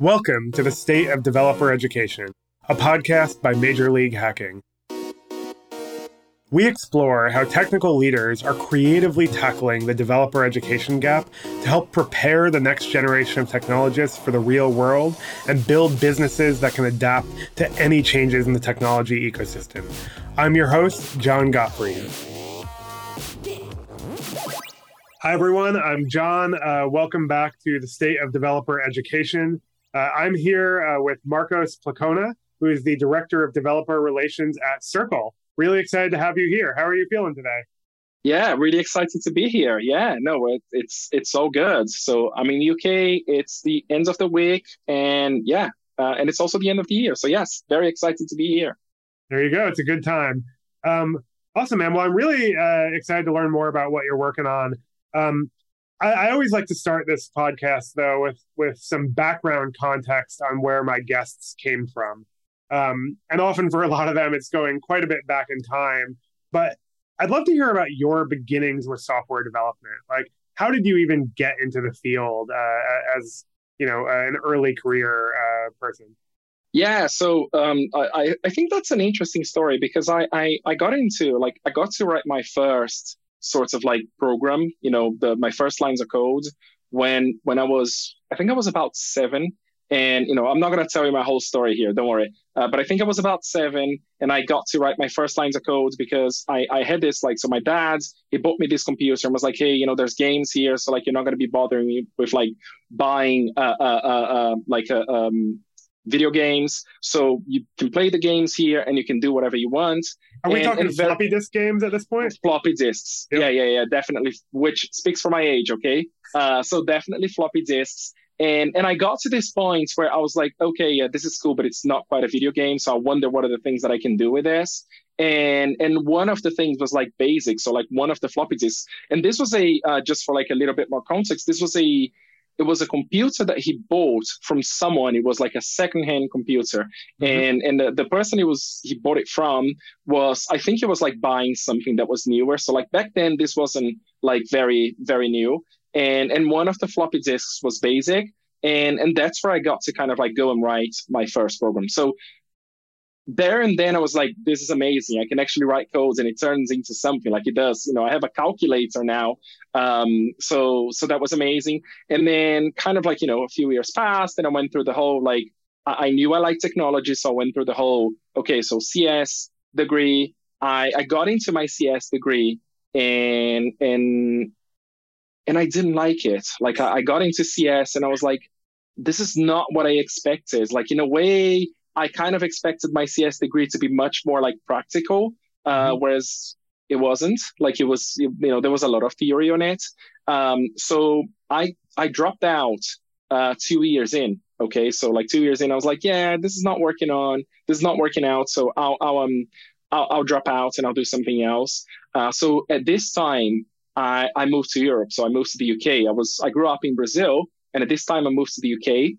Welcome to the State of Developer Education, a podcast by Major League Hacking. We explore how technical leaders are creatively tackling the developer education gap to help prepare the next generation of technologists for the real world and build businesses that can adapt to any changes in the technology ecosystem. I'm your host, Jon Gottfried. Hi, everyone. I'm Jon. Uh, welcome back to the State of Developer Education. Uh, I'm here uh, with Marcos Placona, who is the Director of Developer Relations at Circle. Really excited to have you here. How are you feeling today? Yeah, really excited to be here. Yeah, no, it, it's it's so good. So I'm in UK. It's the end of the week, and yeah, uh, and it's also the end of the year. So yes, very excited to be here. There you go. It's a good time. Um, awesome, man. Well, I'm really uh, excited to learn more about what you're working on. Um, I, I, always like to start this podcast though with with some background context on where my guests came from, um, and often for a lot of them, it's going quite a bit back in time. But I'd love to hear about your beginnings with software development. Like, how did you even get into the field uh, as you know an early career uh, person? Yeah, so um, I, I think that's an interesting story because I, I I got into like I got to write my first sorts of like program, you know, the my first lines of code when when I was I think I was about seven. And you know, I'm not gonna tell you my whole story here. Don't worry. Uh, but I think I was about seven, and I got to write my first lines of code because I, I had this like so my dad he bought me this computer and was like, hey, you know, there's games here, so like you're not gonna be bothering me with like buying uh, uh, uh, uh like a um, video games. So you can play the games here and you can do whatever you want. Are we and, talking and floppy disk games at this point? Floppy disks. Yep. Yeah, yeah, yeah, definitely. Which speaks for my age, okay? Uh, so definitely floppy disks. And and I got to this point where I was like, okay, yeah, this is cool, but it's not quite a video game. So I wonder what are the things that I can do with this. And and one of the things was like basic. So like one of the floppy disks, and this was a uh, just for like a little bit more context. This was a it was a computer that he bought from someone. It was like a secondhand computer, mm-hmm. and and the, the person he was he bought it from was I think he was like buying something that was newer. So like back then this wasn't like very very new, and and one of the floppy disks was BASIC, and and that's where I got to kind of like go and write my first program. So there and then I was like, this is amazing. I can actually write codes and it turns into something like it does. You know, I have a calculator now. Um, so so that was amazing. And then kind of like, you know, a few years passed and I went through the whole like I, I knew I liked technology, so I went through the whole, okay, so CS degree. I, I got into my CS degree and and and I didn't like it. Like I, I got into CS and I was like, this is not what I expected. Like in a way, I kind of expected my CS degree to be much more like practical, uh, mm-hmm. whereas it wasn't. Like it was, you know, there was a lot of theory on it. Um, so I I dropped out uh, two years in. Okay, so like two years in, I was like, yeah, this is not working on. This is not working out. So I'll I'll um I'll, I'll drop out and I'll do something else. Uh, so at this time, I I moved to Europe. So I moved to the UK. I was I grew up in Brazil, and at this time I moved to the UK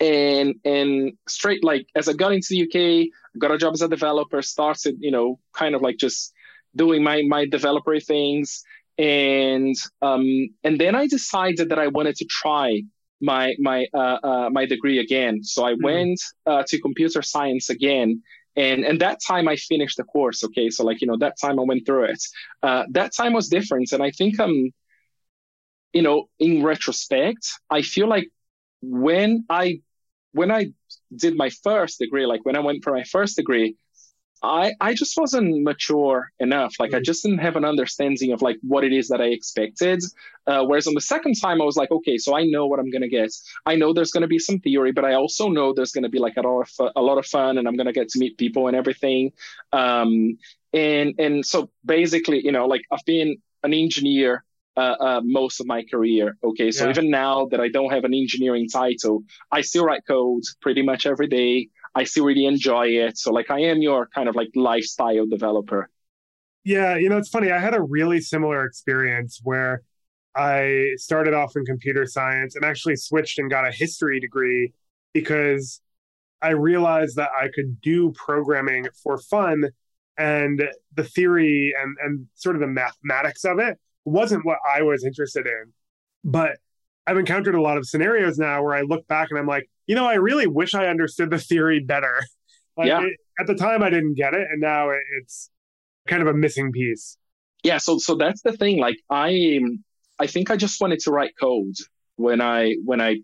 and and straight like as I got into the UK, got a job as a developer, started you know kind of like just doing my my developer things, and um and then I decided that I wanted to try my my uh, uh my degree again. So I mm-hmm. went uh, to computer science again. And, and that time I finished the course. Okay, so like you know that time I went through it. Uh, that time was different, and I think um, you know, in retrospect, I feel like when I when I did my first degree, like when I went for my first degree, I I just wasn't mature enough. Like I mm. just didn't have an understanding of like what it is that I expected. Uh, whereas on the second time, I was like, okay, so I know what I'm gonna get. I know there's gonna be some theory, but I also know there's gonna be like a lot of a lot of fun, and I'm gonna get to meet people and everything. Um, and and so basically, you know, like I've been an engineer uh, uh, most of my career. Okay, so yeah. even now that I don't have an engineering title, I still write code pretty much every day. I still really enjoy it. So like I am your kind of like lifestyle developer. Yeah, you know it's funny. I had a really similar experience where I started off in computer science and actually switched and got a history degree because I realized that I could do programming for fun and the theory and and sort of the mathematics of it wasn't what I was interested in. But I've encountered a lot of scenarios now where I look back and I'm like, you know, I really wish I understood the theory better. Like, yeah. It, at the time, I didn't get it, and now it, it's kind of a missing piece. Yeah. So, so that's the thing. Like, I, I think I just wanted to write code when I when I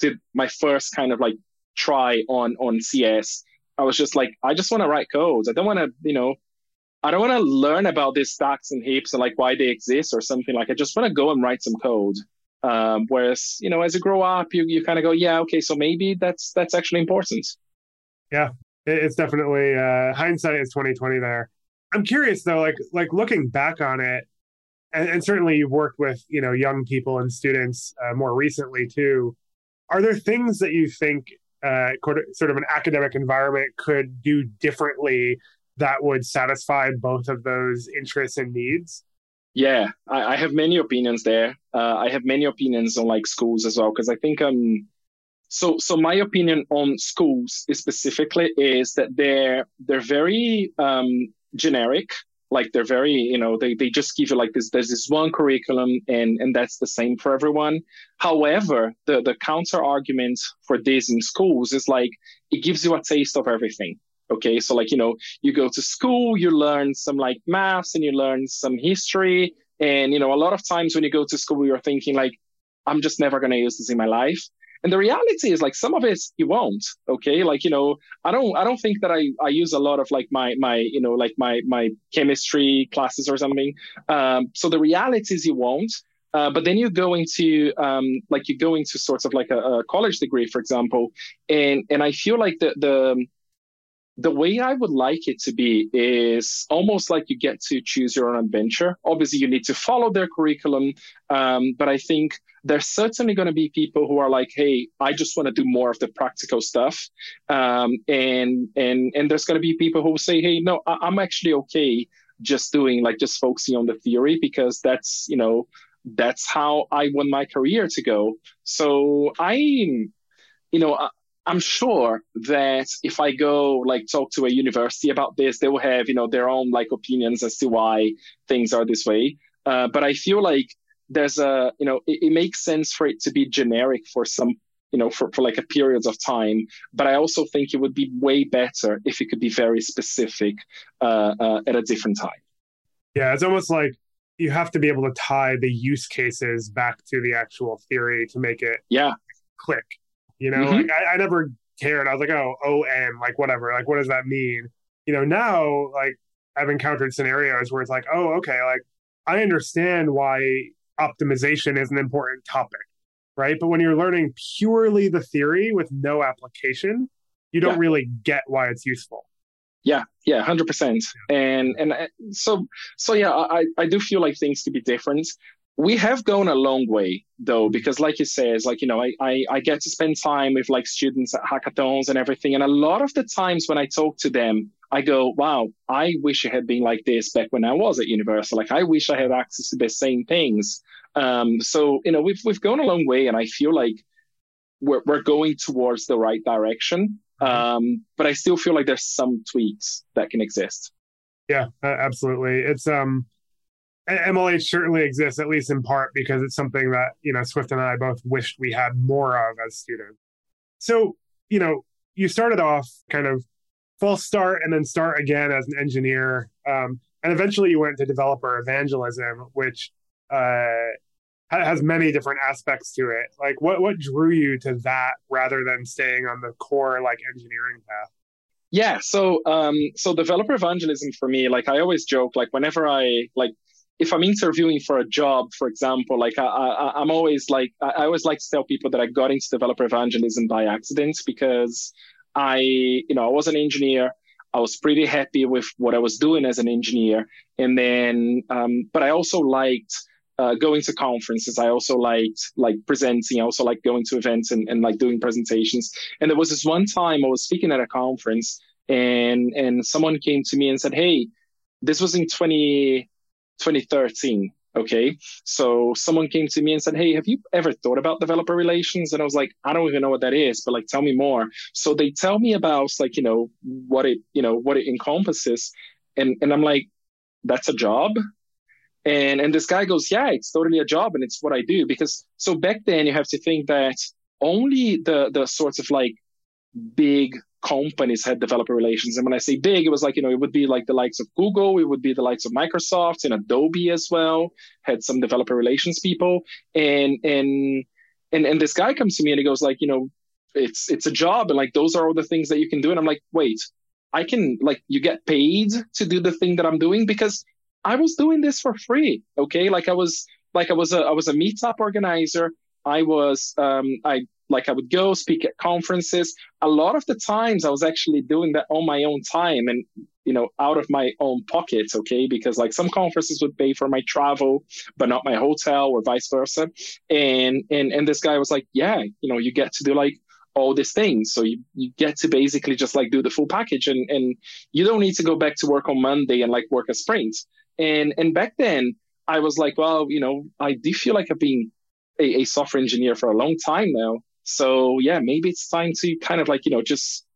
did my first kind of like try on on CS. I was just like, I just want to write codes. I don't want to, you know, I don't want to learn about these stacks and heaps and like why they exist or something. Like, I just want to go and write some code. Um, whereas, you know, as you grow up, you, you kind of go, yeah, okay, so maybe that's that's actually important. Yeah, it's definitely uh, hindsight is twenty twenty there. I'm curious though, like like looking back on it, and, and certainly you've worked with you know young people and students uh, more recently too. Are there things that you think uh, sort of an academic environment could do differently that would satisfy both of those interests and needs? Yeah, I, I have many opinions there. Uh, I have many opinions on like schools as well because I think um so so my opinion on schools specifically is that they're they're very um generic like they're very you know they, they just give you like this there's this one curriculum and and that's the same for everyone however the the counter argument for this in schools is like it gives you a taste of everything Okay, so like you know, you go to school, you learn some like maths, and you learn some history, and you know, a lot of times when you go to school, you're thinking like, I'm just never gonna use this in my life. And the reality is like some of it you won't. Okay, like you know, I don't I don't think that I I use a lot of like my my you know like my my chemistry classes or something. Um, so the reality is you won't. Uh, but then you go into um, like you go into sort of like a, a, college degree, for example, and and I feel like the the the way I would like it to be is almost like you get to choose your own adventure. Obviously, you need to follow their curriculum, um, but I think there's certainly going to be people who are like, "Hey, I just want to do more of the practical stuff," um, and and and there's going to be people who say, "Hey, no, I- I'm actually okay just doing like just focusing on the theory because that's you know that's how I want my career to go." So I, you know. I'm sure that if I go like talk to a university about this, they will have you know their own like opinions as to why things are this way. Uh, but I feel like there's a you know it, it, makes sense for it to be generic for some you know for, for like a period of time. But I also think it would be way better if it could be very specific uh, uh, at a different time. Yeah, it's almost like you have to be able to tie the use cases back to the actual theory to make it yeah click you know, mm-hmm. like I, I never cared. I was like, oh, O N, like whatever. Like, what does that mean? You know, now like I've encountered scenarios where it's like, oh, okay, like I understand why optimization is an important topic, right? But when you're learning purely the theory with no application, you don't yeah. really get why it's useful. Yeah, yeah, hundred percent. And and uh, so so yeah, I I do feel like things could be different we have gone a long way though because like you say it's like you know I, I, I get to spend time with like students at hackathons and everything. And a lot of the times when i talk to them i go wow i wish it had been like this back when i was at universal. Like i wish i had access to the same things. Um, so you know we've, we've gone a long way and i feel like we're, we're going towards the right direction. Mm-hmm. um, but i still feel like there's some tweaks that can exist. Yeah absolutely. It's um MLH certainly exists, at least in part, because it's something that, you know, Swift and I both wished we had more of as students. So, you know, you started off kind of false start and then start again as an engineer. Um, and eventually you went to developer evangelism, which uh, has many different aspects to it. Like, what, what drew you to that rather than staying on the core, like, engineering path? Yeah, so um, so developer evangelism for me, like I always joke, like whenever I like if I'm interviewing for a job, for example, like I, am always like, I always like to tell people that I got into developer evangelism by accident because I, you know, I was an engineer. I was pretty happy with what I was doing as an engineer. And then, um, but I also liked uh, going to conferences. I also liked like presenting. I also like going to events and, and like doing presentations. And there was this one time I was speaking at a conference and, and someone came to me and said, Hey, this was in 20, 2013. Okay. So someone came to me and said, Hey, have you ever thought about developer relations? And I was like, I don't even know what that is, but like, tell me more. So they tell me about like, you know, what it, you know, what it encompasses. And, and I'm like, that's a job. And, and this guy goes, yeah, it's totally a job and it's what I do. Because so back then you have to think that only the the sorts of like big companies had developer relations. And when I say big, it was like, you know, it would be like the likes of Google, it would be the likes of Microsoft and Adobe as well, had some developer relations people. And and and and this guy comes to me and he goes, like, you know, it's it's a job and like those are all the things that you can do. And I'm like, wait, I can like you get paid to do the thing that I'm doing because I was doing this for free. Okay. Like I was like I was a I was a meetup organizer. I was um I like I would go speak at conferences. A lot of the times I was actually doing that on my own time and you know out of my own pockets, okay? Because like some conferences would pay for my travel, but not my hotel or vice versa. And and and this guy was like, yeah, you know, you get to do like all these things. So you, you get to basically just like do the full package and, and you don't need to go back to work on Monday and like work a sprint. And and back then I was like, well, you know, I do feel like I've been a, a software engineer for a long time now. So yeah, maybe it's time to kind of like, you know, just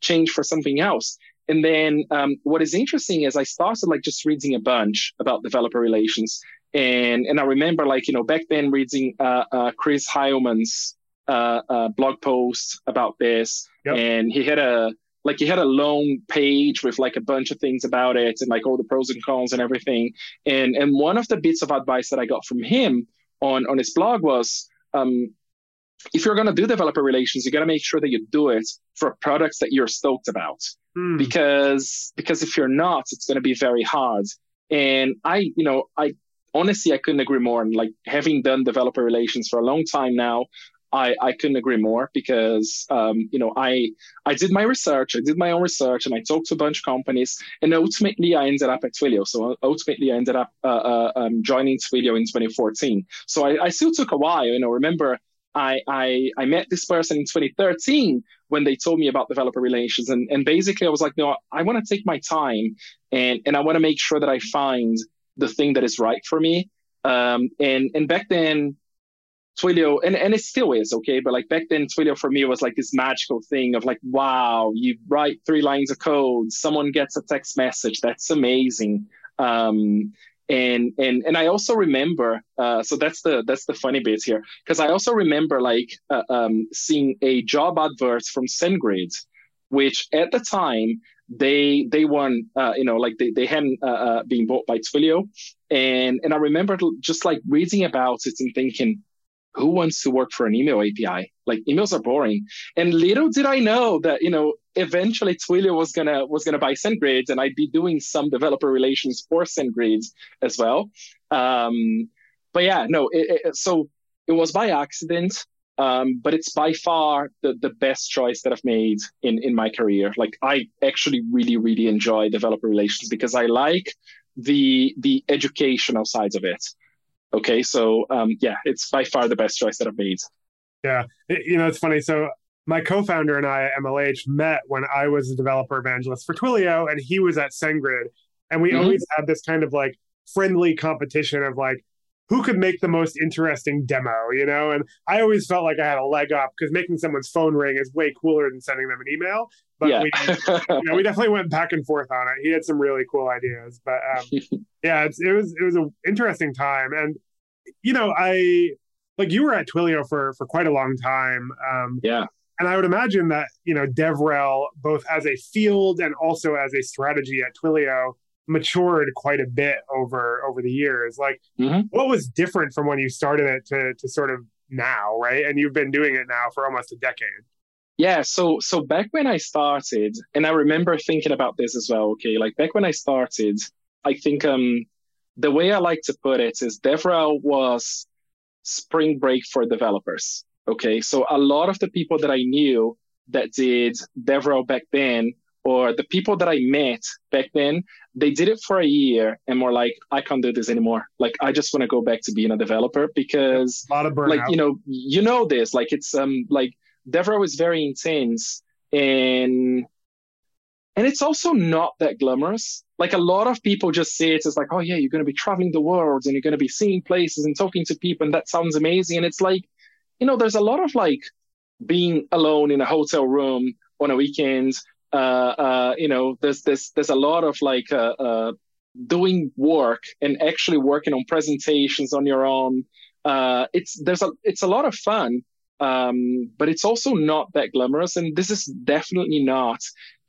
change for something else. And then um, what is interesting is I started like just reading a bunch about developer relations. And and I remember like, you know, back then reading uh, uh, Chris Heilmann's uh, uh, blog post about this. Yep. And he had a like he had a long page with like a bunch of things about it and like all the pros and cons and everything. And and one of the bits of advice that I got from him on on his blog was um, if you're going to do developer relations, you got to make sure that you do it for products that you're stoked about. Hmm. Because because if you're not, it's going to be very hard. And I, you know, I honestly I couldn't agree more. And like having done developer relations for a long time now, I, I couldn't agree more because um, you know I I did my research, I did my own research, and I talked to a bunch of companies, and ultimately I ended up at Twilio. So ultimately I ended up uh, uh, um, joining Twilio in 2014. So I, I still took a while. You know, remember I, I, I met this person in 2013 when they told me about developer relations. And, and basically I was like, no, I want to take my time and, and I want to make sure that I find the thing that is right for me. Um, and, and back then, Twilio, and, and it still is, okay? But like back then, Twilio for me was like this magical thing of like, wow, you write three lines of code, someone gets a text message. That's amazing. Um, and and and I also remember uh, so that's the that's the funny bit here because I also remember like uh, um, seeing a job advert from SendGrid, which at the time they they won uh, you know like they, they hadn't uh, uh, been bought by Twilio and and I remember just like reading about it and thinking who wants to work for an email API? Like emails are boring. And little did I know that, you know, eventually Twilio was gonna was gonna buy SendGrid and I'd be doing some developer relations for SendGrid as well. Um, but yeah, no, it, it, so it was by accident. Um, but it's by far the, the best choice that I've made in, in my career. Like I actually really, really enjoy developer relations because I like the the educational sides of it. Okay, so um, yeah, it's by far the best choice that I've made. Yeah, you know, it's funny. So my co-founder and I at MLH met when I was a developer evangelist for Twilio, and he was at SendGrid, and we mm-hmm. always had this kind of like friendly competition of like who could make the most interesting demo, you know? And I always felt like I had a leg up because making someone's phone ring is way cooler than sending them an email. But yeah. we, you know, we definitely went back and forth on it. He had some really cool ideas, but um, yeah, it was it was an interesting time. And you know, I like you were at Twilio for for quite a long time. Um, yeah. And I would imagine that you know DevRel, both as a field and also as a strategy at Twilio, matured quite a bit over over the years. Like, mm-hmm. what was different from when you started it to to sort of now, right? And you've been doing it now for almost a decade. Yeah, so so back when I started, and I remember thinking about this as well. Okay, like back when I started, I think um the way I like to put it is DevRel was spring break for developers. Okay, so a lot of the people that I knew that did DevRel back then or the people that I met back then, they did it for a year and were like, I can't do this anymore. Like, I just want to go back to being a developer because, a lot of burnout. like, you know, you know this. Like, it's um like DevRel is very intense and and it's also not that glamorous. Like a lot of people just say it as like, oh yeah, you're going to be traveling the world and you're going to be seeing places and talking to people, and that sounds amazing. And it's like, you know, there's a lot of like being alone in a hotel room on a weekend uh, uh, you know, there's there's there's a lot of like uh, uh, doing work and actually working on presentations on your own. Uh, it's there's a it's a lot of fun, um, but it's also not that glamorous. And this is definitely not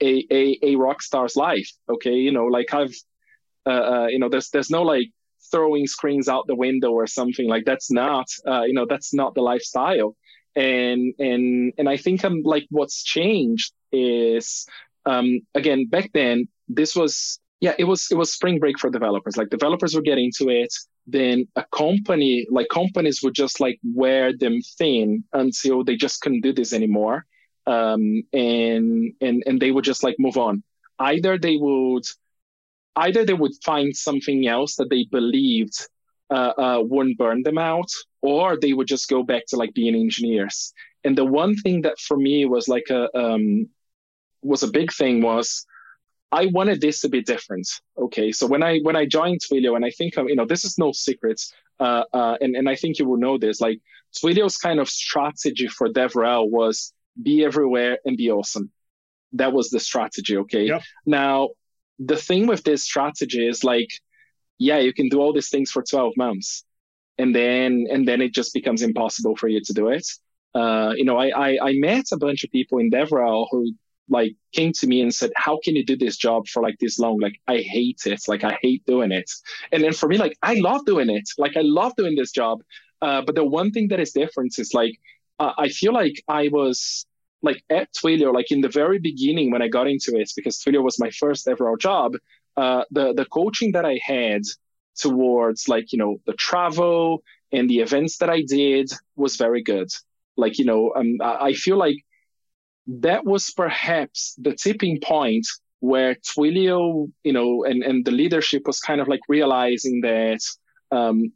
a, a, a rock star's life. Okay. You know, like I've, uh, uh, you know, there's, there's no like throwing screens out the window or something like that's not, uh, you know, that's not the lifestyle. And, and, and I think I'm like, what's changed is, um, again, back then, this was yeah it was it was spring break for developers. Like developers were getting to it. Then a company like companies would just like wear them thin until they just couldn't do this anymore. Um, and and and they would just like move on. Either they would either they would find something else that they believed uh, uh, wouldn't burn them out or they would just go back to like being engineers and the one thing that for me was like a um, was a big thing was I wanted this to be different. Okay, so when I when I joined Twilio, and I think you know this is no secret, uh, uh, and and I think you will know this. Like Twilio's kind of strategy for DevRel was be everywhere and be awesome. That was the strategy. Okay. Yep. Now the thing with this strategy is like, yeah, you can do all these things for twelve months, and then and then it just becomes impossible for you to do it. Uh, you know, I, I I met a bunch of people in DevRel who like came to me and said, "How can you do this job for like this long? Like I hate it. Like I hate doing it." And then for me, like I love doing it. Like I love doing this job. Uh, but the one thing that is different is like uh, I feel like I was like at Twilio, like in the very beginning when I got into it, because Twilio was my first ever job. Uh, the the coaching that I had towards like you know the travel and the events that I did was very good. Like you know, um, I feel like that was perhaps the tipping point where Twilio, you know, and, and the leadership was kind of like realizing that um,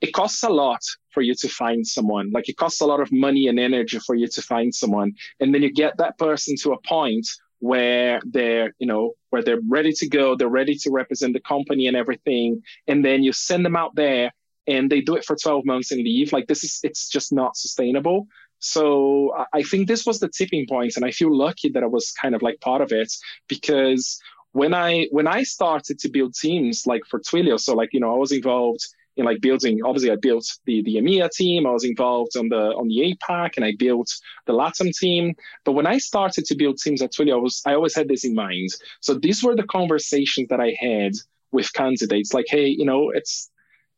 it costs a lot for you to find someone. Like it costs a lot of money and energy for you to find someone. And then you get that person to a point where they're, you know, where they're ready to go, they're ready to represent the company and everything. And then you send them out there and they do it for 12 months and leave. Like this is, it's just not sustainable. So I think this was the tipping point, and I feel lucky that I was kind of like part of it because when I when I started to build teams like for Twilio, so like you know I was involved in like building. Obviously, I built the the EMEA team. I was involved on the on the APAC, and I built the LATAM team. But when I started to build teams at Twilio, I was I always had this in mind. So these were the conversations that I had with candidates, like, hey, you know, it's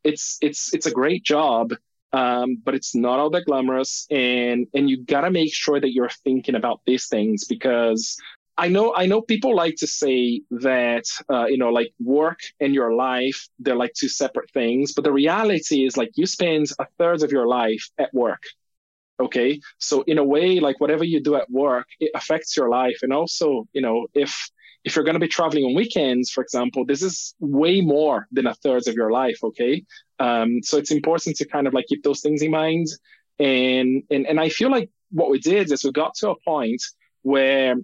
it's it's it's a great job um, but it's not all that glamorous and and you gotta make sure that you're thinking about these things because I know I know people like to say that uh, you know like work and your life they're like two separate things, but the reality is like you spend a third of your life at work. Okay, so in a way, like whatever you do at work, it affects your life, and also you know if if you're going to be traveling on weekends, for example, this is way more than a third of your life. Okay, um, so it's important to kind of like keep those things in mind. And, and, and I feel like what we did is we got to a point where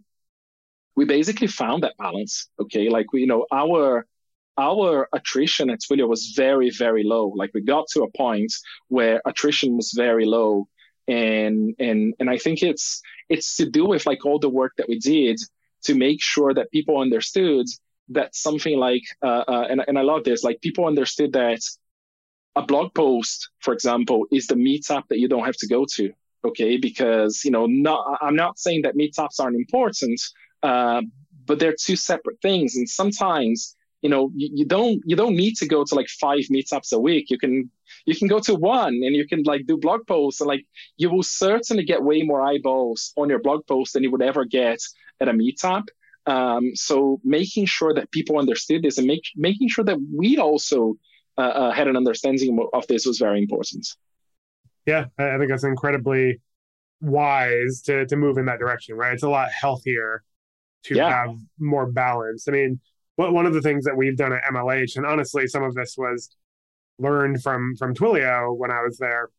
we basically found that balance. Okay. Like, we, you know, our, our attrition at Twilio was very, very low. Like we got to a point where attrition was very low. And, and, and I think it's, it's to do with like all the work that we did to make sure that people understood that something like, uh, uh, and, and I love this, like people understood that a blog post, for example, is the meetup that you don't have to go to. Okay, because you know, not I'm not saying that meetups aren't important, uh, but they're two separate things. And sometimes, you know, you, you don't you don't need to go to like five meetups a week. You can you can go to one and you can like do blog posts and like you will certainly get way more eyeballs on your blog post than you would ever get at a meetup. Um, so making sure that people understood this and make, making sure that we also uh, uh, had an understanding of this was very important. Yeah, I think that's incredibly wise to to move in that direction. Right, it's a lot healthier to yeah. have more balance. I mean, what one of the things that we've done at MLH, and honestly, some of this was learned from from Twilio when I was there,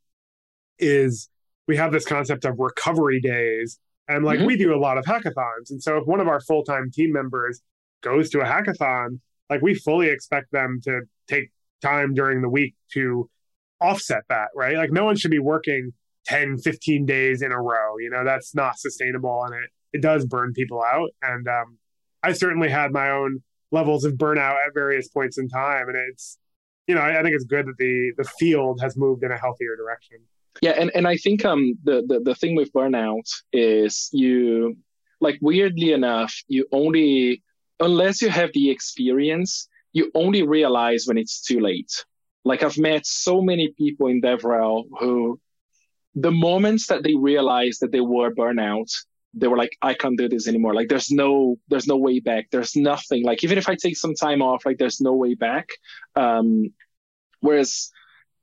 is we have this concept of recovery days, and like mm-hmm. we do a lot of hackathons, and so if one of our full time team members goes to a hackathon, like we fully expect them to take time during the week to offset that, right? Like no one should be working 10, 15 days in a row. You know, that's not sustainable and it, it does burn people out. And um, I certainly had my own levels of burnout at various points in time. And it's, you know, I, I think it's good that the the field has moved in a healthier direction. Yeah, and, and I think um the, the the thing with burnout is you like weirdly enough, you only unless you have the experience, you only realize when it's too late. Like I've met so many people in DevRel who the moments that they realized that they were burnout, they were like, I can't do this anymore. Like there's no there's no way back. There's nothing. Like even if I take some time off, like there's no way back. Um whereas,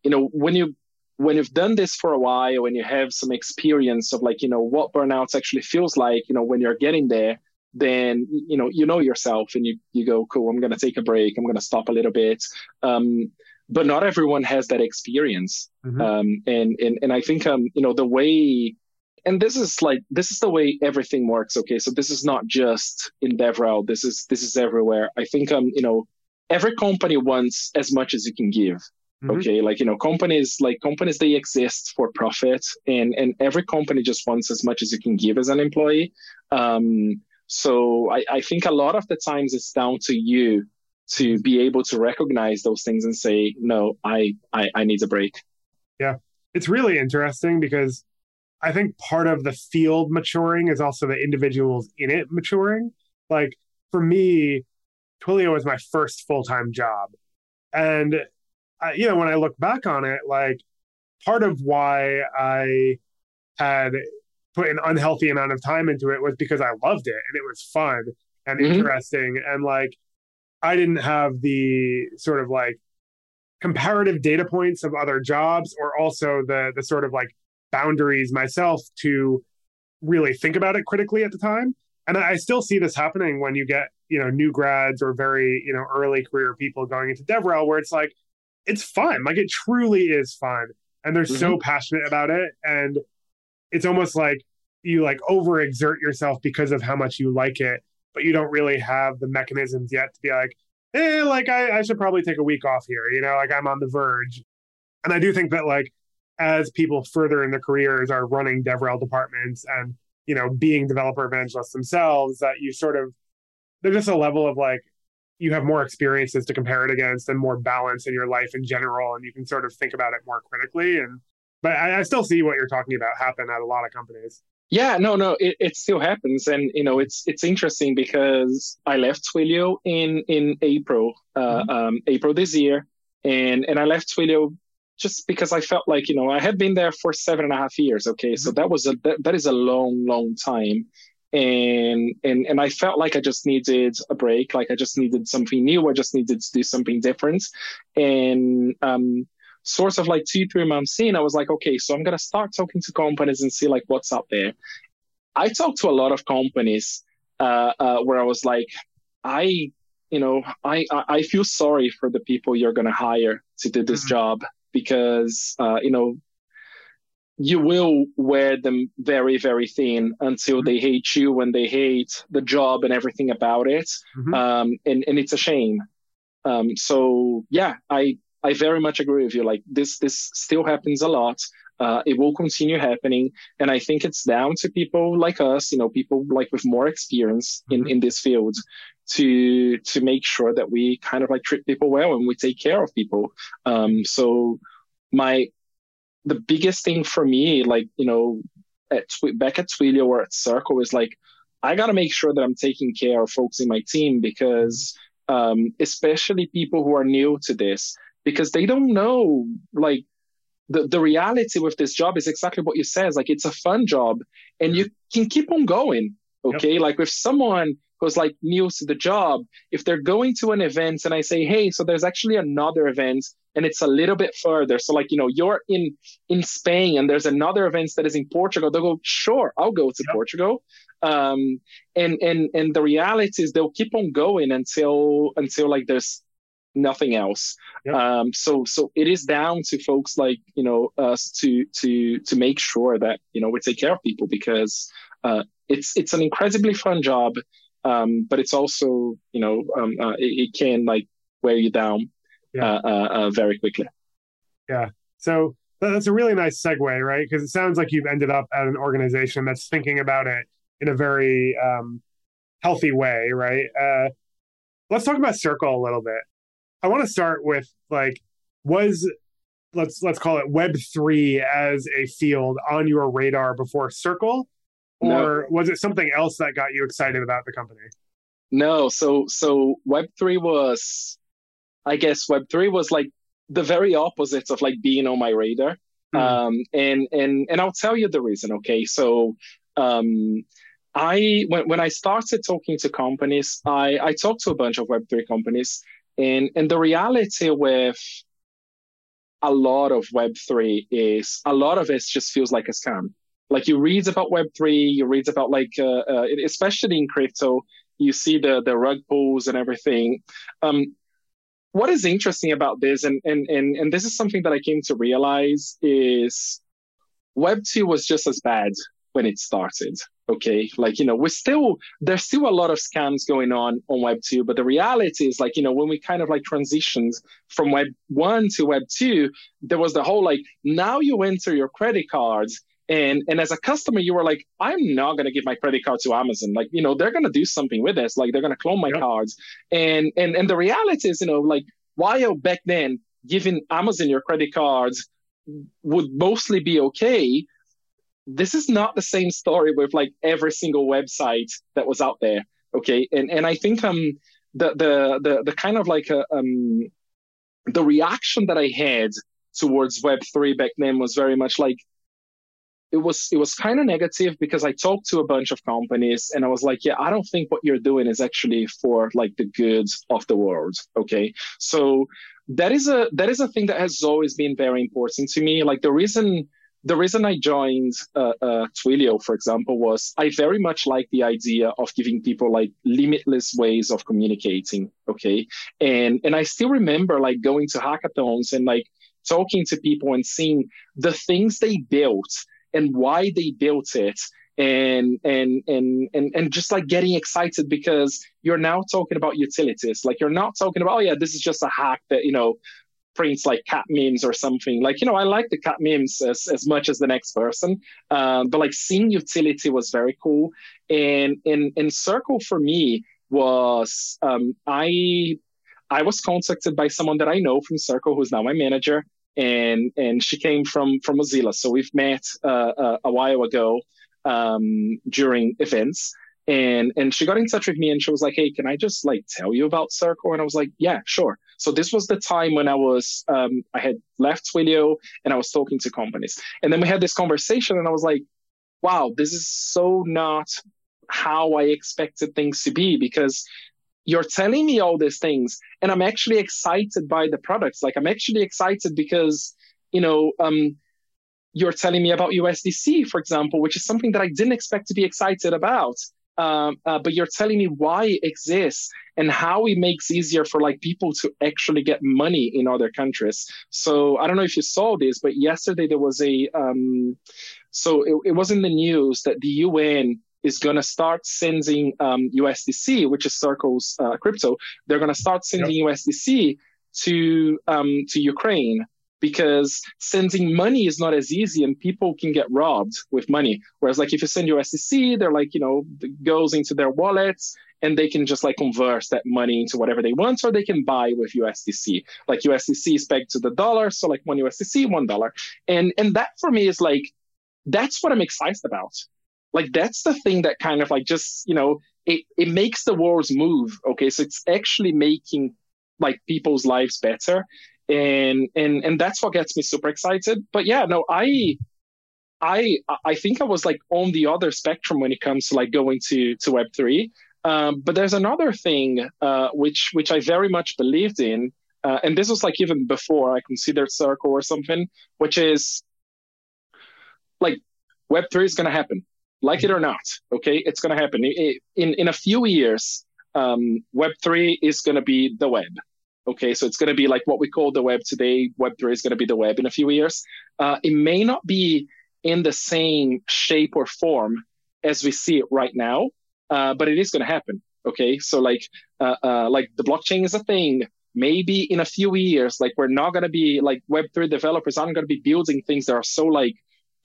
you know, when you when you've done this for a while when you have some experience of like, you know, what burnouts actually feels like, you know, when you're getting there, then you know you know yourself and you you go cool i'm going to take a break i'm going to stop a little bit um, but not everyone has that experience mm-hmm. um, and, and and i think um you know the way and this is like this is the way everything works okay so this is not just in devrel this is this is everywhere i think um you know every company wants as much as you can give mm-hmm. okay like you know companies like companies they exist for profit and and every company just wants as much as you can give as an employee um so I, I think a lot of the times it's down to you to be able to recognize those things and say, no, I, I, I need a break. Yeah. It's really interesting because I think part of the field maturing is also the individuals in it maturing. Like for me, Twilio was my first full time job. And, I, you know, when I look back on it, like part of why I had put an unhealthy amount of time into it was because I loved it and it was fun and mm-hmm. interesting. And like, I didn't have the sort of like comparative data points of other jobs or also the the sort of like boundaries myself to really think about it critically at the time. And I still see this happening when you get, you know, new grads or very, you know, early career people going into DevRel where it's like, it's fun. Like it truly is fun. And they're mm-hmm. so passionate about it. And it's almost like you like overexert yourself because of how much you like it, but you don't really have the mechanisms yet to be like, eh, like I, I should probably take a week off here, you know, like I'm on the verge. And I do think that like as people further in their careers are running DevRel departments and, you know, being developer evangelists themselves, that you sort of there's just a level of like you have more experiences to compare it against and more balance in your life in general, and you can sort of think about it more critically. And but I, I still see what you're talking about happen at a lot of companies. Yeah, no, no, it, it still happens, and you know, it's it's interesting because I left Twilio in in April, uh, mm-hmm. um, April this year, and and I left Twilio just because I felt like you know I had been there for seven and a half years. Okay, mm-hmm. so that was a that, that is a long, long time, and and and I felt like I just needed a break, like I just needed something new, I just needed to do something different, and um, sort of like two, three months in, I was like, okay, so I'm going to start talking to companies and see like what's out there. I talked to a lot of companies uh, uh, where I was like, I, you know, I, I feel sorry for the people you're going to hire to do this mm-hmm. job because, uh, you know, you will wear them very, very thin until mm-hmm. they hate you and they hate the job and everything about it. Mm-hmm. Um, and, and it's a shame. Um, so yeah, I I very much agree with you. Like this, this still happens a lot. Uh, it will continue happening, and I think it's down to people like us, you know, people like with more experience in mm-hmm. in this field, to to make sure that we kind of like treat people well and we take care of people. Um, so my the biggest thing for me, like you know, at back at Twilio or at Circle, is like I got to make sure that I'm taking care of folks in my team because um, especially people who are new to this because they don't know like the, the reality with this job is exactly what you said. Like it's a fun job and you can keep on going. Okay. Yep. Like with someone who's like new to the job, if they're going to an event and I say, Hey, so there's actually another event and it's a little bit further. So like, you know, you're in, in Spain and there's another event that is in Portugal. They'll go, sure, I'll go to yep. Portugal. Um, and, and, and the reality is they'll keep on going until, until like there's nothing else. Yep. Um, so so it is down to folks like you know us to to to make sure that you know we take care of people because uh, it's it's an incredibly fun job, um, but it's also you know um, uh, it, it, can like wear you down yeah. uh, uh, uh very quickly. Yeah. So that's a really nice segue, right? Because it sounds like you've ended up at an organization that's thinking about it in a very um, healthy way, right? Uh, let's talk about Circle a little bit. I want to start with like, was let's let's call it Web three as a field on your radar before Circle, or no. was it something else that got you excited about the company? No, so so Web three was, I guess Web three was like the very opposite of like being on my radar. Mm. Um, and and and I'll tell you the reason. Okay, so um, I when when I started talking to companies, I I talked to a bunch of Web three companies, and and the reality with a lot of Web3 is a lot of it just feels like a scam. Like you read about Web3, you read about like, uh, uh, especially in crypto, you see the the rug pulls and everything. Um, what is interesting about this, and, and and and this is something that I came to realize, is Web2 was just as bad when it started. Okay, like you know, we're still there's still a lot of scams going on on Web two, but the reality is like you know when we kind of like transitioned from Web one to Web two, there was the whole like now you enter your credit cards and and as a customer you were like i'm not going to give my credit card to amazon. Like you know they're going to do something with this. Like they're going to clone my yep. cards. And and and the reality is you know like while back then giving amazon your credit cards would mostly be okay this is not the same story with like every single website that was out there okay? And and i think um the the the, the kind of like a, uh, um the reaction that i had towards web3 back then was very much like it was it was kind of negative because i talked to a bunch of companies and i was like yeah i don't think what you're doing is actually for like the good of the world okay so that is a that is a thing that has always been very important to me like the reason the reason I joined uh, uh, Twilio, for example, was I very much like the idea of giving people like limitless ways of communicating. Okay, and and I still remember like going to hackathons and like talking to people and seeing the things they built and why they built it and and and and and just like getting excited because you're now talking about utilities like you're not talking about oh yeah this is just a hack that you know prints like cat memes or something. Like, you know, I like the cat memes as, as much as the next person. Um, but like seeing utility was very cool. And in in Circle for me was um, I I was contacted by someone that I know from Circle who's now my manager. And and she came from from Mozilla. So we've met uh, uh, a while ago um, during events. And and she got in touch with me and she was like hey can i just like tell you about circle and i was like yeah sure. So this was the time when i was um, i had left twilio and i was talking to companies. And then we had this conversation and i was like wow this is so not how i expected things to be because you're telling me all these things and i'm actually excited by the products like i'm actually excited because you know um, you're telling me about USDC, for example, which is something that I didn't expect to be excited about um, uh, but you're telling me why it exists and how it makes easier for like people to actually get money in other countries. So I don't know if you saw this, but yesterday there was a um, so it, it, was in the news that the UN is going to start sending um, USDC, which is Circle's uh, crypto. They're going to start sending yep. USDC to um, to Ukraine because sending money is not as easy and people can get robbed with money. Whereas like if you send USDC, they're like, you know, goes into their wallets and they can just like convert that money into whatever they want or they can buy with USDC. Like USDC is pegged to the dollar, so like one USDC, one dollar. And and that for me is like that's what I'm excited about. Like that's the thing that kind of like just, you know, it, it makes the world move. Okay. So it's actually making like people's lives better and and and that's what gets me super excited but yeah no i i i think i was like on the other spectrum when it comes to like going to to web3 um, but there's another thing uh, which which i very much believed in uh, and this was like even before i considered circle or something which is like web3 is going to happen like it or not okay it's going to happen in in a few years um, web3 is going to be the web Okay, so it's going to be like what we call the web today. Web3 is going to be the web in a few years. Uh, it may not be in the same shape or form as we see it right now, uh, but it is going to happen. Okay, so like uh, uh, like the blockchain is a thing. Maybe in a few years, like we're not going to be like Web3 developers aren't going to be building things that are so like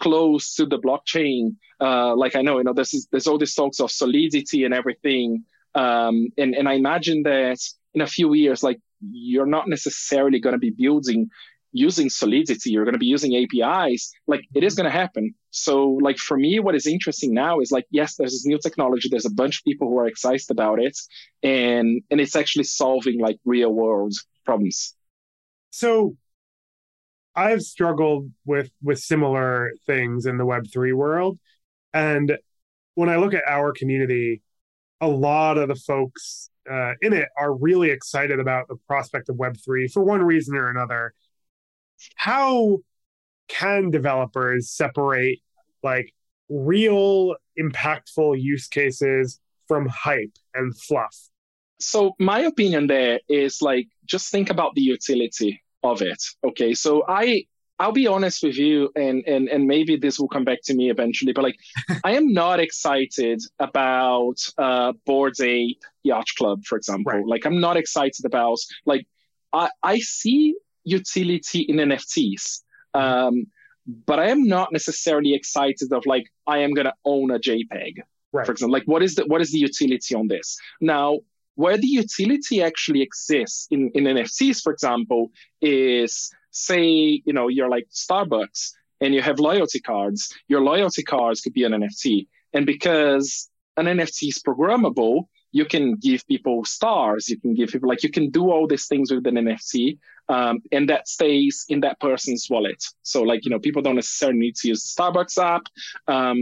close to the blockchain. Uh, like I know, you know, this is there's all these talks of solidity and everything. Um, and and I imagine that in a few years, like you're not necessarily going to be building using Solidity, you're going to be using APIs, like it is going to happen. So, like for me, what is interesting now is like, yes, there's this new technology. There's a bunch of people who are excited about it, and and it's actually solving like real world problems. So, I've struggled with with similar things in the Web three world, and when I look at our community, a lot of the folks uh, in it are really excited about the prospect of Web3 for one reason or another. How can developers separate like real impactful use cases from hype and fluff? So, my opinion there is like just think about the utility of it. Okay. So, I I'll be honest with you, and and and maybe this will come back to me eventually, but like I am not excited about uh Bored Ape Yacht Club, for example. Right. Like I'm not excited about like I I see utility in NFTs. Um, but I am not necessarily excited of like I am gonna own a JPEG. Right. For example, like what is the what is the utility on this? Now, where the utility actually exists in, in NFTs, for example, is say, you know, you're like Starbucks and you have loyalty cards, your loyalty cards could be an NFT. And because an NFT is programmable, you can give people stars, you can give people like you can do all these things with an NFT, um, and that stays in that person's wallet. So like you know, people don't necessarily need to use the Starbucks app, um,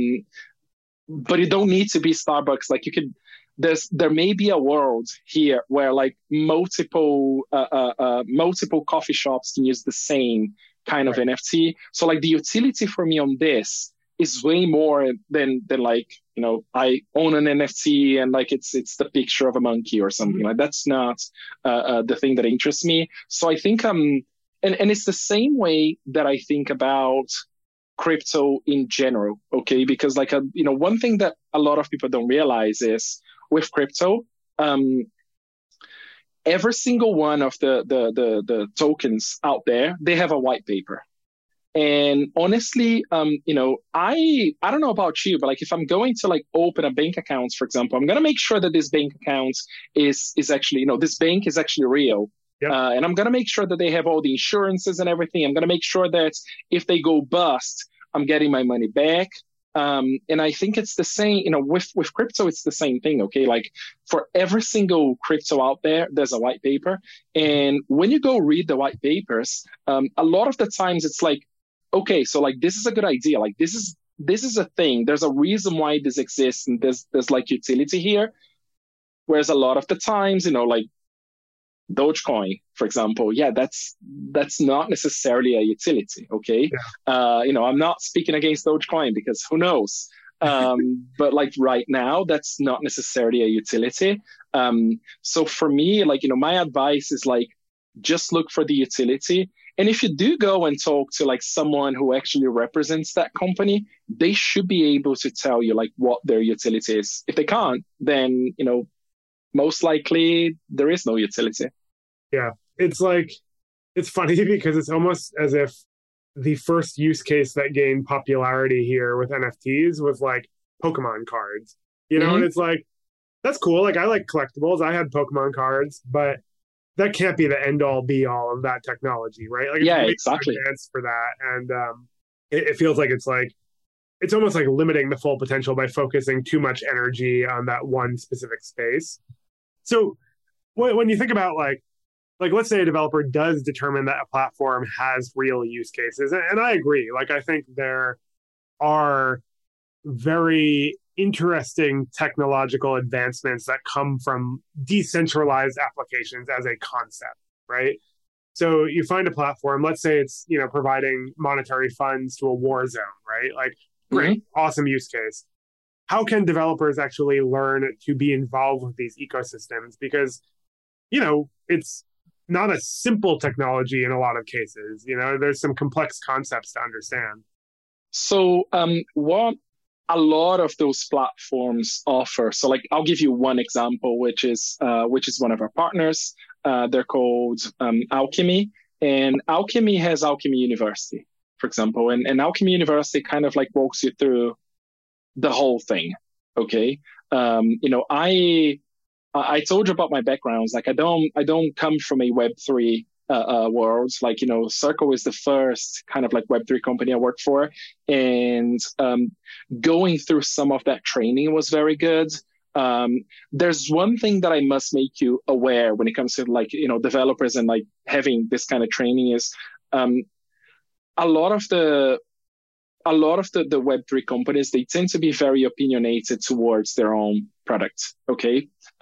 but you don't need to be Starbucks. Like you could there's there may be a world here where like multiple uh, uh, uh, multiple coffee shops can use the same kind right. of NFT. So like the utility for me on this is way more than than like you know I own an NFT and like it's it's the picture of a monkey or something mm-hmm. like that's not uh, uh, the thing that interests me. So I think um and and it's the same way that I think about crypto in general okay because like a uh, you know one thing that a lot of people don't realize is with crypto, um, every single one of the, the, the the tokens out there, they have a white paper. And honestly, um, you know, I I don't know about you, but like if I'm going to like open a bank account, for example, I'm gonna make sure that this bank account is is actually, you know, this bank is actually real. Yep. Uh, and I'm gonna make sure that they have all the insurances and everything. I'm gonna make sure that if they go bust, I'm getting my money back. Um, and I think it's the same, you know, with, with crypto, it's the same thing. Okay. Like for every single crypto out there, there's a white paper. And when you go read the white papers, um, a lot of the times it's like, okay, so like this is a good idea. Like this is, this is a thing. There's a reason why this exists and there's, there's like utility here. Whereas a lot of the times, you know, like Dogecoin, for example, yeah, that's that's not necessarily a utility. Okay, yeah. uh, you know, I'm not speaking against Dogecoin because who knows. Um, but like right now, that's not necessarily a utility. Um, so for me, like you know, my advice is like just look for the utility. And if you do go and talk to like someone who actually represents that company, they should be able to tell you like what their utility is. If they can't, then you know most likely there is no utility. Yeah. It's like, it's funny because it's almost as if the first use case that gained popularity here with NFTs was like Pokemon cards, you know, mm-hmm. and it's like, that's cool. Like, I like collectibles. I had Pokemon cards, but that can't be the end all be all of that technology, right? Like, yeah, exactly. For that. And um, it, it feels like it's like, it's almost like limiting the full potential by focusing too much energy on that one specific space. So when you think about like like let's say a developer does determine that a platform has real use cases and i agree. Like i think there are very interesting technological advancements that come from decentralized applications as a concept right? So you find a platform let's say it's you know providing monetary funds to a war zone right? Like great mm-hmm. awesome use case. How can developers actually learn to be involved with these ecosystems? Because you know it's not a simple technology in a lot of cases. You know, there's some complex concepts to understand. So, um, what a lot of those platforms offer. So, like, I'll give you one example, which is uh, which is one of our partners. Uh, they're called um, Alchemy, and Alchemy has Alchemy University, for example, and, and Alchemy University kind of like walks you through the whole thing. Okay, um, you know, I I told you about my backgrounds. Like I don't I don't come from a Web three uh, uh, worlds. Like, you know, Circle is the first kind of like Web3 company I worked for. And um, going through some of that training was very good. Um, there's one thing that I must make you aware when it comes to like, you know, developers and like having this kind of training is um, a lot of the a lot of the, the web3 companies they tend to be very opinionated towards their own product okay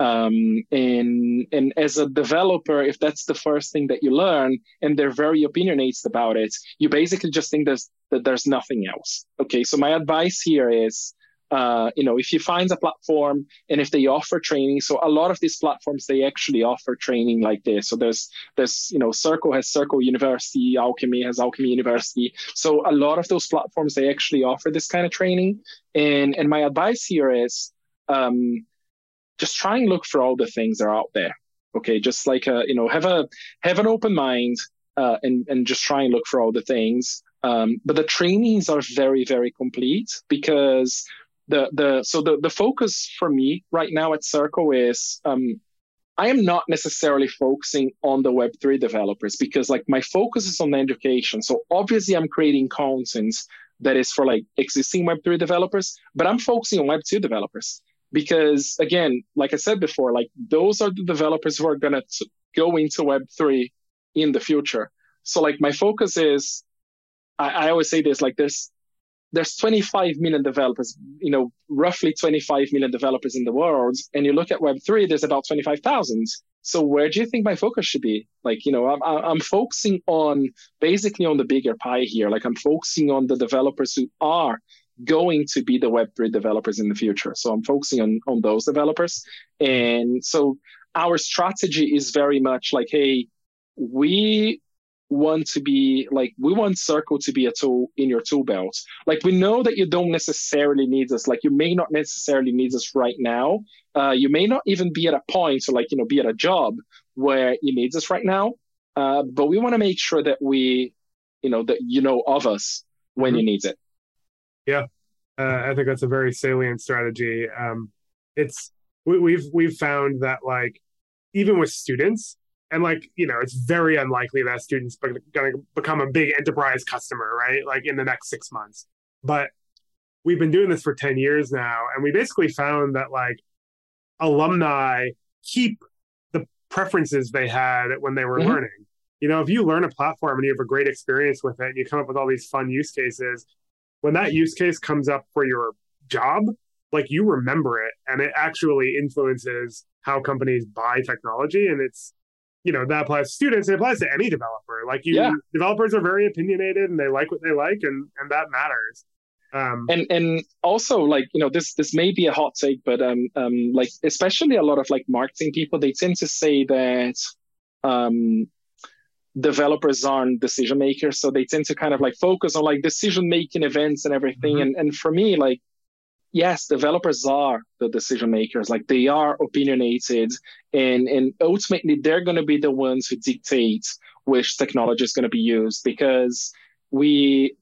um, and and as a developer if that's the first thing that you learn and they're very opinionated about it you basically just think there's that there's nothing else okay so my advice here is uh, you know, if you find a platform and if they offer training, so a lot of these platforms they actually offer training like this. So there's there's you know, Circle has Circle University, Alchemy has Alchemy University. So a lot of those platforms they actually offer this kind of training. And and my advice here is um, just try and look for all the things that are out there. Okay, just like a, uh, you know, have a have an open mind uh, and and just try and look for all the things. Um, but the trainings are very very complete because the the so the the focus for me right now at Circle is um, I am not necessarily focusing on the Web3 developers because like my focus is on education. So obviously I'm creating content that is for like existing Web3 developers, but I'm focusing on Web2 developers because again, like I said before, like those are the developers who are gonna go into Web3 in the future. So like my focus is I, I always say this like there's there's 25 million developers, you know, roughly 25 million developers in the world. And you look at Web3, there's about 25,000. So where do you think my focus should be? Like, you know, I'm, I'm focusing on basically on the bigger pie here. Like I'm focusing on the developers who are going to be the Web3 developers in the future. So I'm focusing on, on those developers. And so our strategy is very much like, hey, we want to be like we want circle to be a tool in your tool belt like we know that you don't necessarily need us like you may not necessarily need us right now uh, you may not even be at a point to like you know be at a job where you need us right now uh, but we want to make sure that we you know that you know of us when mm-hmm. you need it yeah. Uh, i think that's a very salient strategy. Um, it's we, we've we've found that like even with students and like you know it's very unlikely that students are going to become a big enterprise customer right? Like in the next six months. But we've been doing this for 10 years now and we basically found that like alumni keep the preferences they had when they were mm-hmm. learning. You know if you learn a platform and you have a great experience with it and you come up with all these fun use cases when that use case comes up for your job like you remember it and it actually influences how companies buy technology and it's you know that applies to students it applies to any developer like you yeah. developers are very opinionated and they like what they like and and that matters um, and and also like you know this this may be a hot take but um um like especially a lot of like marketing people they tend to say that um developers aren't decision makers so they tend to kind of like focus on like decision making events and everything mm-hmm. and and for me like yes, developers are the decision makers. Like they are opinionated, and and ultimately they're going to be the ones who dictate which technology is going to be used because we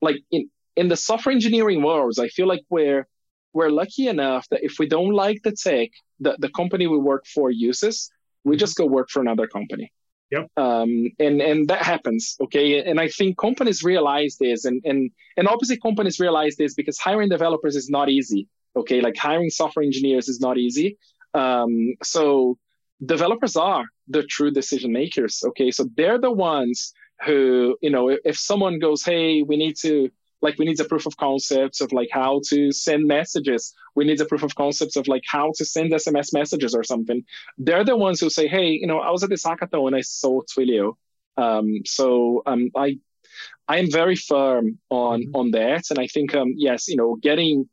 like in in the software engineering worlds, I feel like we're we're lucky enough that if we don't like the tech that the company we work for uses, we just go work for another company. Yep. Um, and and that happens, okay. And I think companies realize this, and and and obviously companies realize this because hiring developers is not easy, okay. Like hiring software engineers is not easy. Um, so developers are the true decision makers, okay. So they're the ones who, you know, if, if someone goes, hey, we need to like we need a proof of concepts of like how to send messages. We need a proof of concepts of like how to send sms messages or something. They're the ones who say hey you know i was at this hackathon and i saw twilio. Um, so um, i i am very firm on mm-hmm. on that. And i think um, yes you know getting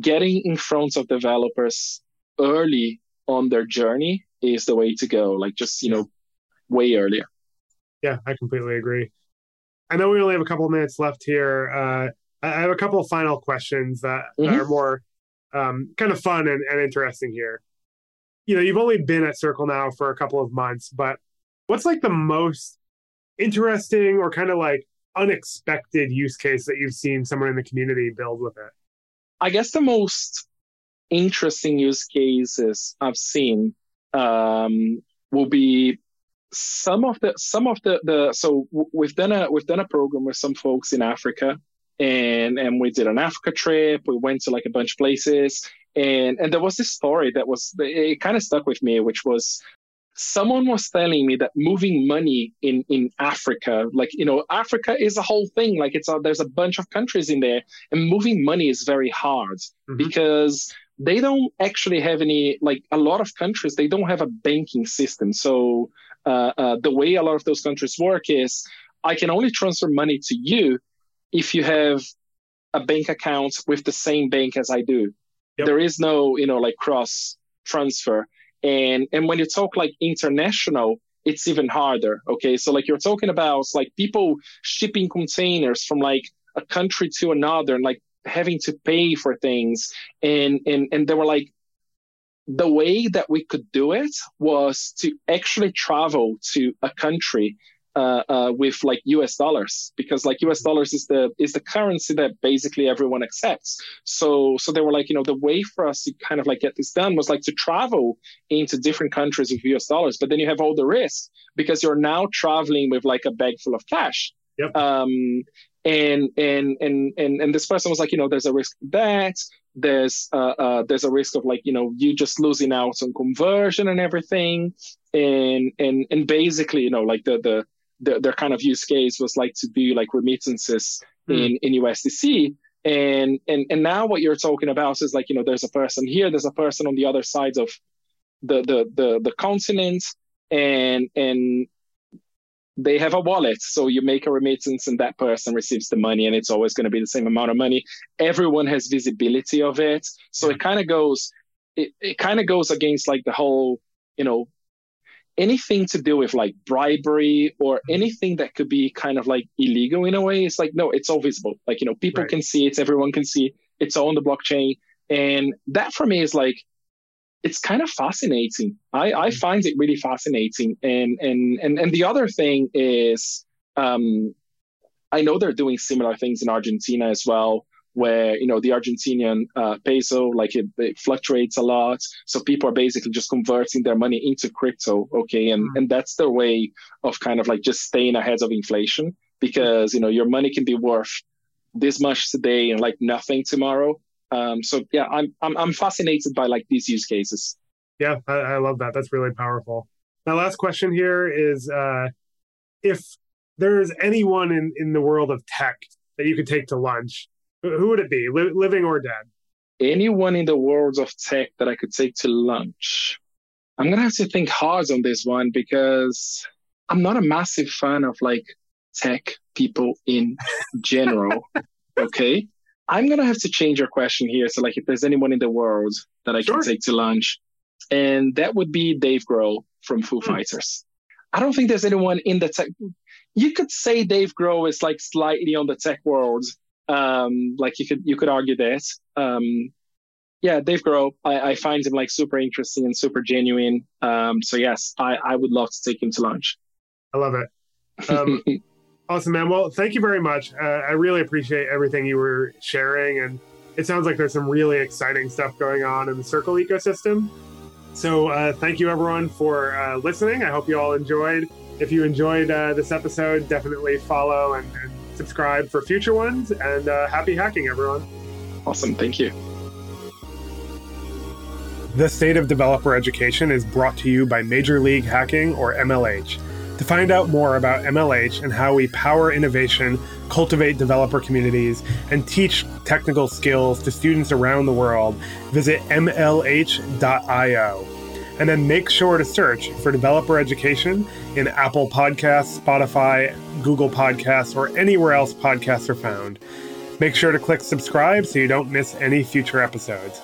getting in front of developers early on their journey is the way to go like just you know way earlier. Yeah i completely agree I know we only have a couple of minutes left here. Uh, I have a couple of final questions that, mm-hmm. that are more um, kind of fun and, and interesting here. You know, you've only been at Circle now for a couple of months, but what's like the most interesting or kind of like unexpected use case that you've seen someone in the community build with it? I guess the most interesting use cases I've seen um, will be some of the some of the the so we've done a we've done a program with some folks in Africa and and we did an Africa trip. We went to like a bunch of places, and and there was this story that was it kind of stuck with me, which was someone was telling me that moving money in in Africa, like you know, Africa is a whole thing. Like it's a, there's a bunch of countries in there, and moving money is very hard mm-hmm. because they don't actually have any like a lot of countries they don't have a banking system so uh, uh, the way a lot of those countries work is i can only transfer money to you if you have a bank account with the same bank as I do. Yep. There is no, you know, like cross transfer. And and when you talk like international, it's even harder. Okay. So like you're talking about like people shipping containers from like a country to another and like having to pay for things. And and and they were like the way that we could do it was to actually travel to a country uh, uh, with like US dollars because like US dollars is the is the currency that basically everyone accepts. So so they were like you know the way for us to kind of like get this done was like to travel into different countries with US dollars, but then you have all the risk because you're now traveling with like a bag full of cash. Yep. Um, and and and and and this person was like you know there's a risk of that there's uh, uh, there's a risk of like you know you just losing out on conversion and everything and and and basically you know like the the the, their kind of use case was like to do like remittances mm. in in USDC. And and and now what you're talking about is like you know there's a person here, there's a person on the other side of the the the, the continent, and and they have a wallet. So you make a remittance and that person receives the money and it's always going to be the same amount of money. Everyone has visibility of it. So it kind of goes, it, it kind of goes against like the whole, you know, anything to do with like bribery or mm-hmm. anything that could be kind of like illegal in a way it's like no it's all visible like you know people right. can see it everyone can see it. it's all on the blockchain and that for me is like it's kind of fascinating i i mm-hmm. find it really fascinating and and and and the other thing is um i know they're doing similar things in argentina as well where you know the Argentinian uh, peso like it, it, fluctuates a lot, so people are basically just converting their money into crypto. Okay, and mm-hmm. and that's their way of kind of like just staying ahead of inflation because you know your money can be worth this much today and like nothing tomorrow. Um, so yeah, I'm I'm I'm fascinated by like these use cases. Yeah, I, I love that. That's really powerful. My last question here is uh, if there's anyone in, in the world of tech that you could take to lunch, who would it be, li- living or dead? Anyone in the world of tech that I could take to lunch. I'm gonna have to think hard on this one because I'm not a massive fan of like tech people in general. okay. I'm gonna have to change your question here. So like if there's anyone in the world that I sure. can take to lunch, and that would be Dave Grohl from Foo hmm. Fighters. I don't think there's anyone in the tech. You could say Dave Grohl is like slightly on the tech world, um, like you could you could argue that. Um, yeah, Dave Grohl, I, I find him like super interesting and super genuine. Um, so yes, I, I would love to take him to lunch. I love it. Awesome, man. Well, thank you very much. Uh, I really appreciate everything you were sharing, and it sounds like there's some really exciting stuff going on in the Circle ecosystem. So uh, thank you everyone for uh, listening. I hope you all enjoyed. If you enjoyed uh, this episode, definitely follow and, and subscribe for future ones, and uh, happy hacking, everyone. Awesome. Thank you. The State of Developer Education is brought to you by Major League Hacking, or MLH. To find out more about MLH and how we power innovation, cultivate developer communities, and teach technical skills to students around the world, visit MLH.io and then make sure to search for developer education in Apple Podcasts, Spotify, Google Podcasts, or anywhere else podcasts are found. Make sure to click subscribe so you don't miss any future episodes.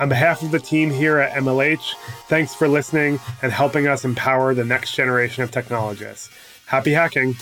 On behalf of the team here at MLH, thanks for listening and helping us empower the next generation of technologists. Happy hacking!